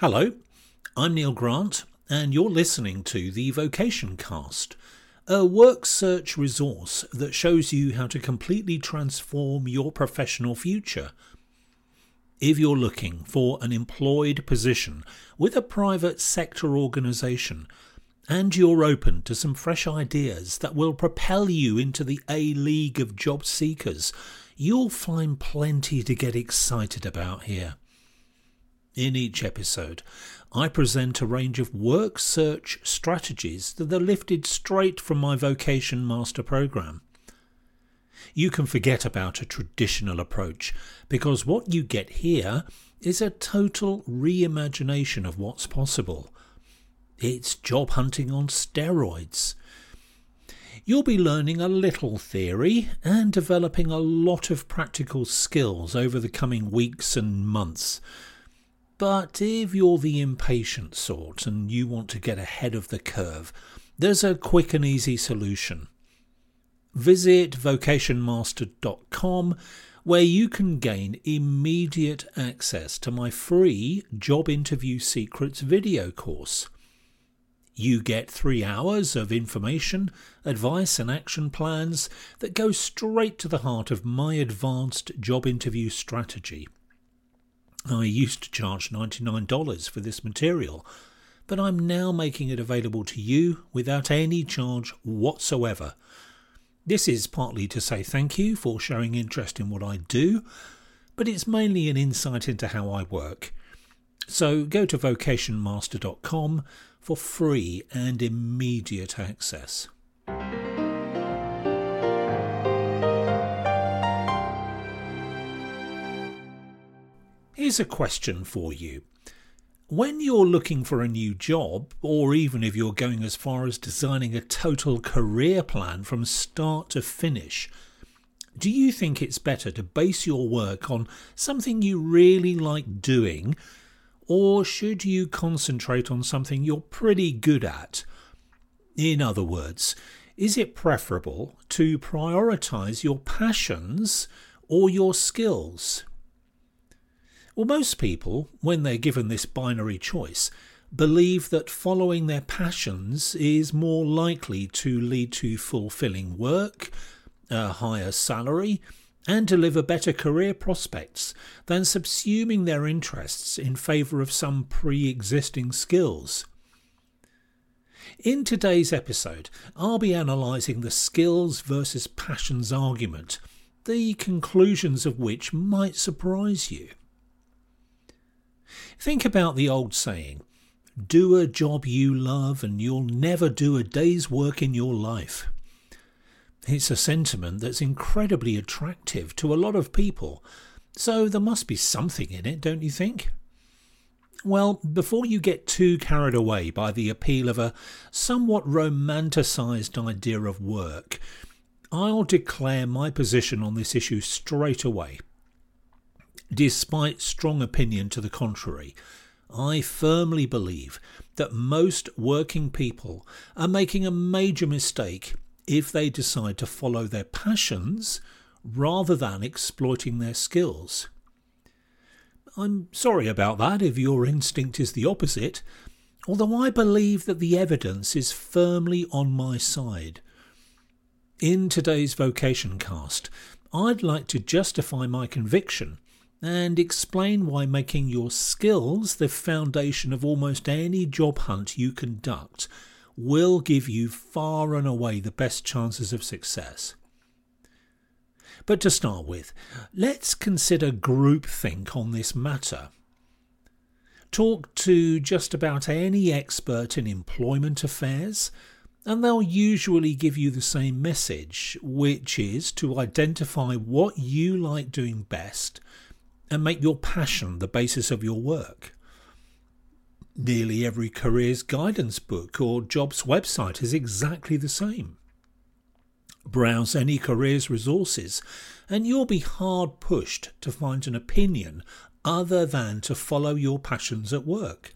Hello, I'm Neil Grant, and you're listening to the Vocation Cast, a work search resource that shows you how to completely transform your professional future. If you're looking for an employed position with a private sector organisation, and you're open to some fresh ideas that will propel you into the A League of job seekers, you'll find plenty to get excited about here. In each episode, I present a range of work search strategies that are lifted straight from my Vocation Master Program. You can forget about a traditional approach because what you get here is a total reimagination of what's possible. It's job hunting on steroids. You'll be learning a little theory and developing a lot of practical skills over the coming weeks and months but if you're the impatient sort and you want to get ahead of the curve, there's a quick and easy solution. Visit vocationmaster.com where you can gain immediate access to my free Job Interview Secrets video course. You get three hours of information, advice, and action plans that go straight to the heart of my advanced job interview strategy. I used to charge $99 for this material, but I'm now making it available to you without any charge whatsoever. This is partly to say thank you for showing interest in what I do, but it's mainly an insight into how I work. So go to vocationmaster.com for free and immediate access. Here's a question for you. When you're looking for a new job, or even if you're going as far as designing a total career plan from start to finish, do you think it's better to base your work on something you really like doing, or should you concentrate on something you're pretty good at? In other words, is it preferable to prioritize your passions or your skills? Well, most people, when they're given this binary choice, believe that following their passions is more likely to lead to fulfilling work, a higher salary, and deliver better career prospects than subsuming their interests in favour of some pre existing skills. In today's episode, I'll be analysing the skills versus passions argument, the conclusions of which might surprise you. Think about the old saying do a job you love and you'll never do a day's work in your life. It's a sentiment that's incredibly attractive to a lot of people, so there must be something in it, don't you think? Well, before you get too carried away by the appeal of a somewhat romanticised idea of work, I'll declare my position on this issue straight away. Despite strong opinion to the contrary, I firmly believe that most working people are making a major mistake if they decide to follow their passions rather than exploiting their skills. I'm sorry about that if your instinct is the opposite, although I believe that the evidence is firmly on my side. In today's vocation cast, I'd like to justify my conviction and explain why making your skills the foundation of almost any job hunt you conduct will give you far and away the best chances of success. But to start with, let's consider groupthink on this matter. Talk to just about any expert in employment affairs, and they'll usually give you the same message, which is to identify what you like doing best and make your passion the basis of your work. Nearly every careers guidance book or jobs website is exactly the same. Browse any careers resources, and you'll be hard pushed to find an opinion other than to follow your passions at work.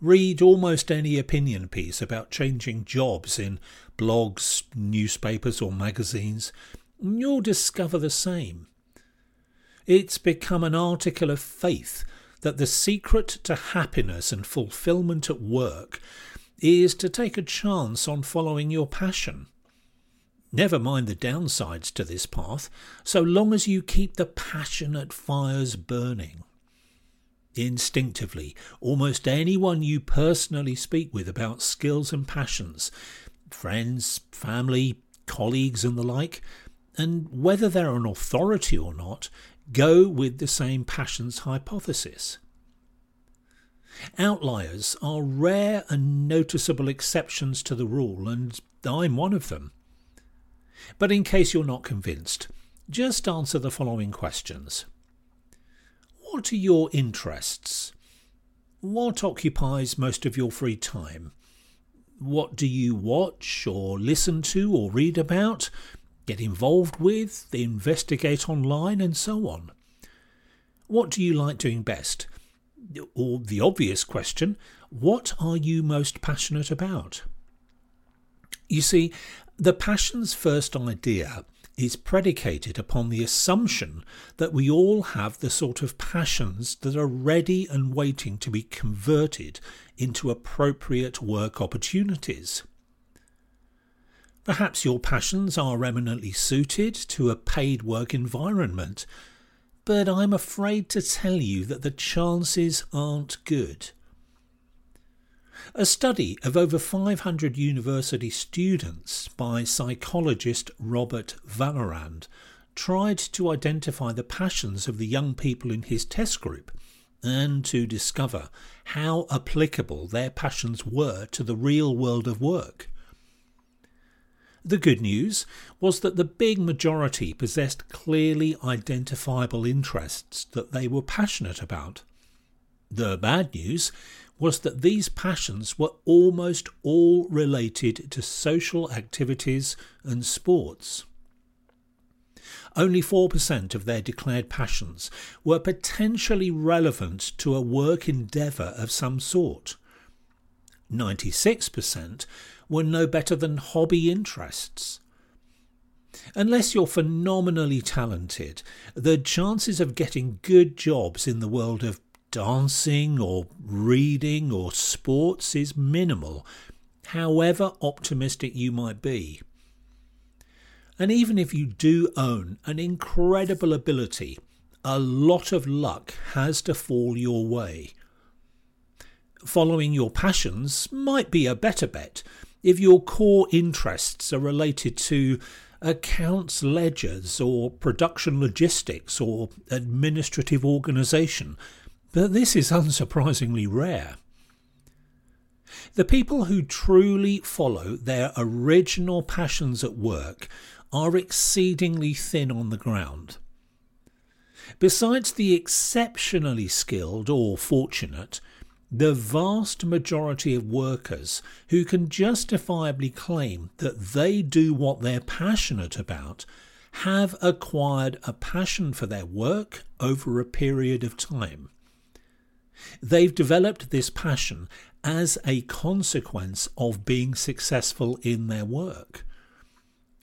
Read almost any opinion piece about changing jobs in blogs, newspapers, or magazines, and you'll discover the same. It's become an article of faith that the secret to happiness and fulfillment at work is to take a chance on following your passion. Never mind the downsides to this path, so long as you keep the passionate fires burning. Instinctively, almost anyone you personally speak with about skills and passions, friends, family, colleagues, and the like, and whether they're an authority or not, go with the same passions hypothesis. Outliers are rare and noticeable exceptions to the rule, and I'm one of them. But in case you're not convinced, just answer the following questions. What are your interests? What occupies most of your free time? What do you watch or listen to or read about, get involved with, investigate online, and so on? What do you like doing best? Or the obvious question, what are you most passionate about? You see, the passion's first idea is predicated upon the assumption that we all have the sort of passions that are ready and waiting to be converted into appropriate work opportunities. Perhaps your passions are eminently suited to a paid work environment but I'm afraid to tell you that the chances aren't good. A study of over 500 university students by psychologist Robert Vallerand tried to identify the passions of the young people in his test group and to discover how applicable their passions were to the real world of work. The good news was that the big majority possessed clearly identifiable interests that they were passionate about. The bad news was that these passions were almost all related to social activities and sports. Only 4% of their declared passions were potentially relevant to a work endeavour of some sort. 96% were no better than hobby interests. Unless you're phenomenally talented, the chances of getting good jobs in the world of dancing or reading or sports is minimal, however optimistic you might be. And even if you do own an incredible ability, a lot of luck has to fall your way. Following your passions might be a better bet if your core interests are related to accounts ledgers or production logistics or administrative organisation, but this is unsurprisingly rare. The people who truly follow their original passions at work are exceedingly thin on the ground. Besides the exceptionally skilled or fortunate, the vast majority of workers who can justifiably claim that they do what they're passionate about have acquired a passion for their work over a period of time. They've developed this passion as a consequence of being successful in their work.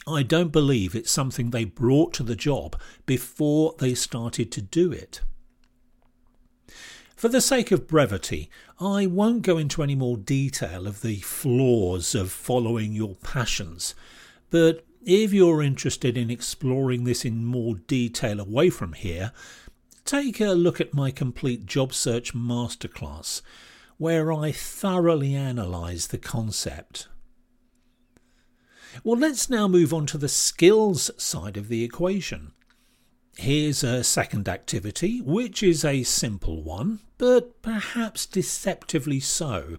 I don't believe it's something they brought to the job before they started to do it. For the sake of brevity, I won't go into any more detail of the flaws of following your passions, but if you're interested in exploring this in more detail away from here, take a look at my complete job search masterclass, where I thoroughly analyse the concept. Well, let's now move on to the skills side of the equation. Here's a second activity, which is a simple one, but perhaps deceptively so.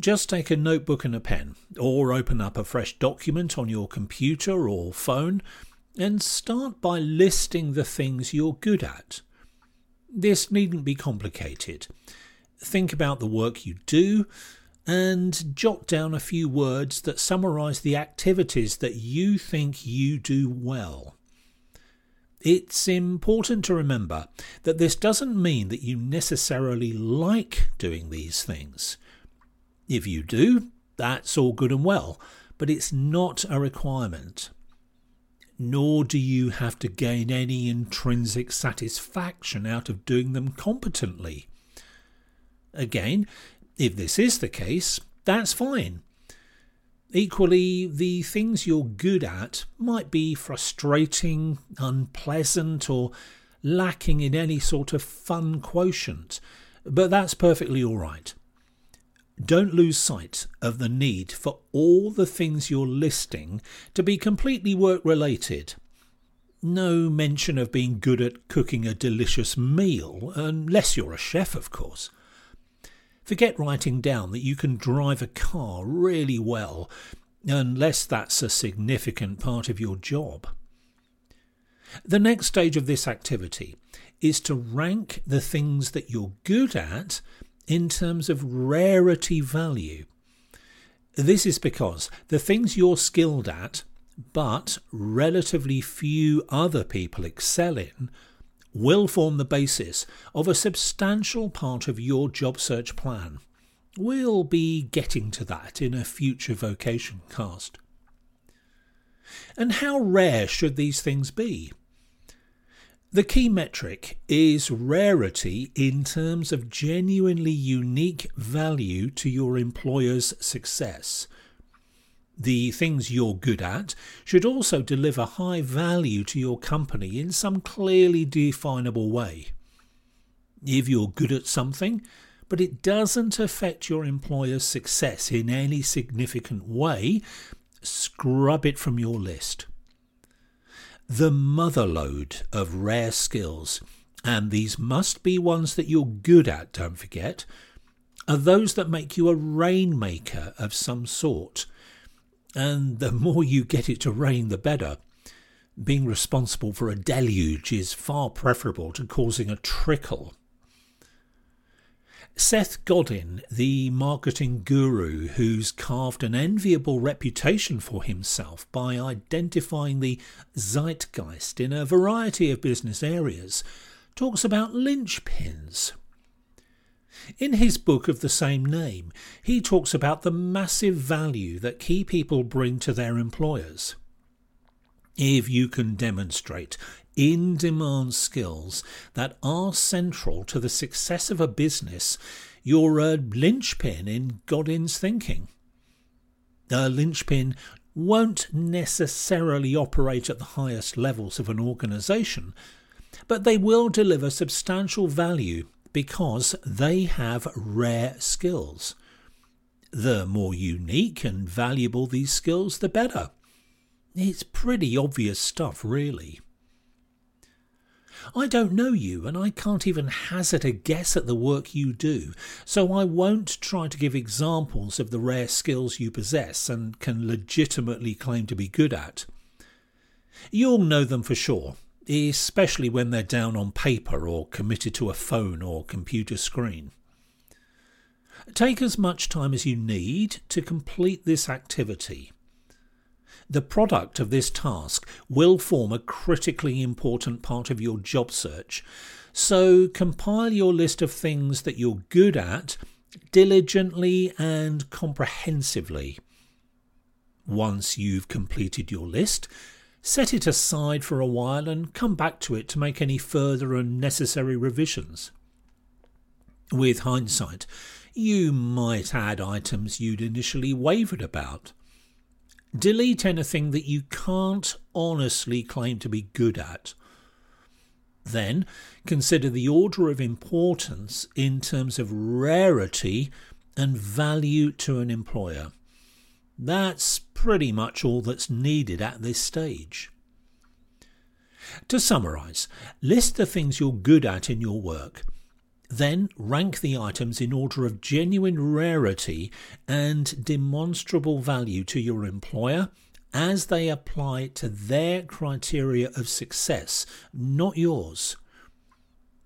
Just take a notebook and a pen, or open up a fresh document on your computer or phone, and start by listing the things you're good at. This needn't be complicated. Think about the work you do and jot down a few words that summarize the activities that you think you do well. It's important to remember that this doesn't mean that you necessarily like doing these things. If you do, that's all good and well, but it's not a requirement. nor do you have to gain any intrinsic satisfaction out of doing them competently. Again, if this is the case, that's fine. Equally, the things you're good at might be frustrating, unpleasant, or lacking in any sort of fun quotient, but that's perfectly all right. Don't lose sight of the need for all the things you're listing to be completely work related. No mention of being good at cooking a delicious meal, unless you're a chef, of course. Forget writing down that you can drive a car really well, unless that's a significant part of your job. The next stage of this activity is to rank the things that you're good at in terms of rarity value. This is because the things you're skilled at, but relatively few other people excel in, will form the basis of a substantial part of your job search plan. We'll be getting to that in a future vocation cast. And how rare should these things be? The key metric is rarity in terms of genuinely unique value to your employer's success. The things you're good at should also deliver high value to your company in some clearly definable way. If you're good at something, but it doesn't affect your employer's success in any significant way, scrub it from your list the motherlode of rare skills, and these must be ones that you're good at, don't forget, are those that make you a rainmaker of some sort. And the more you get it to rain, the better. Being responsible for a deluge is far preferable to causing a trickle. Seth Godin, the marketing guru who's carved an enviable reputation for himself by identifying the zeitgeist in a variety of business areas, talks about linchpins. In his book of the same name, he talks about the massive value that key people bring to their employers. If you can demonstrate in demand skills that are central to the success of a business, you're a linchpin in Godin's thinking. A linchpin won't necessarily operate at the highest levels of an organisation, but they will deliver substantial value because they have rare skills. The more unique and valuable these skills, the better. It's pretty obvious stuff, really. I don't know you, and I can't even hazard a guess at the work you do, so I won't try to give examples of the rare skills you possess and can legitimately claim to be good at. You'll know them for sure, especially when they're down on paper or committed to a phone or computer screen. Take as much time as you need to complete this activity. The product of this task will form a critically important part of your job search. So compile your list of things that you're good at diligently and comprehensively. Once you've completed your list, set it aside for a while and come back to it to make any further and necessary revisions. With hindsight, you might add items you'd initially wavered about. Delete anything that you can't honestly claim to be good at. Then consider the order of importance in terms of rarity and value to an employer. That's pretty much all that's needed at this stage. To summarise, list the things you're good at in your work then rank the items in order of genuine rarity and demonstrable value to your employer as they apply to their criteria of success, not yours.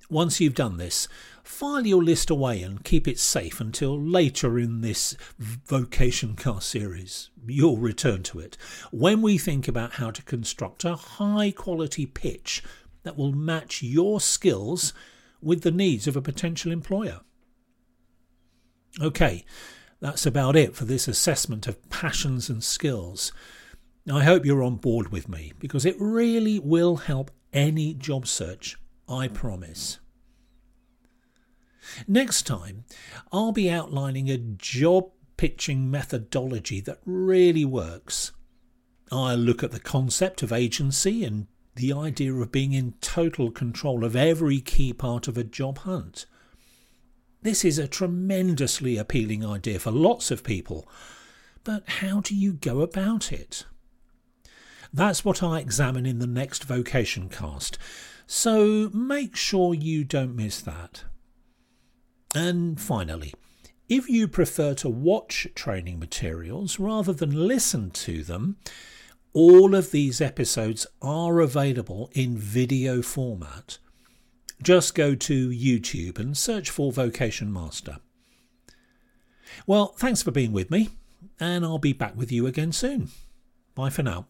Once you've done this, file your list away and keep it safe until later in this Vocation Cast series. You'll return to it when we think about how to construct a high quality pitch that will match your skills with the needs of a potential employer. Okay, that's about it for this assessment of passions and skills. I hope you're on board with me because it really will help any job search, I promise. Next time, I'll be outlining a job pitching methodology that really works. I'll look at the concept of agency and the idea of being in total control of every key part of a job hunt. This is a tremendously appealing idea for lots of people, but how do you go about it? That's what I examine in the next vocation cast, so make sure you don't miss that. And finally, if you prefer to watch training materials rather than listen to them, all of these episodes are available in video format. Just go to YouTube and search for Vocation Master. Well, thanks for being with me, and I'll be back with you again soon. Bye for now.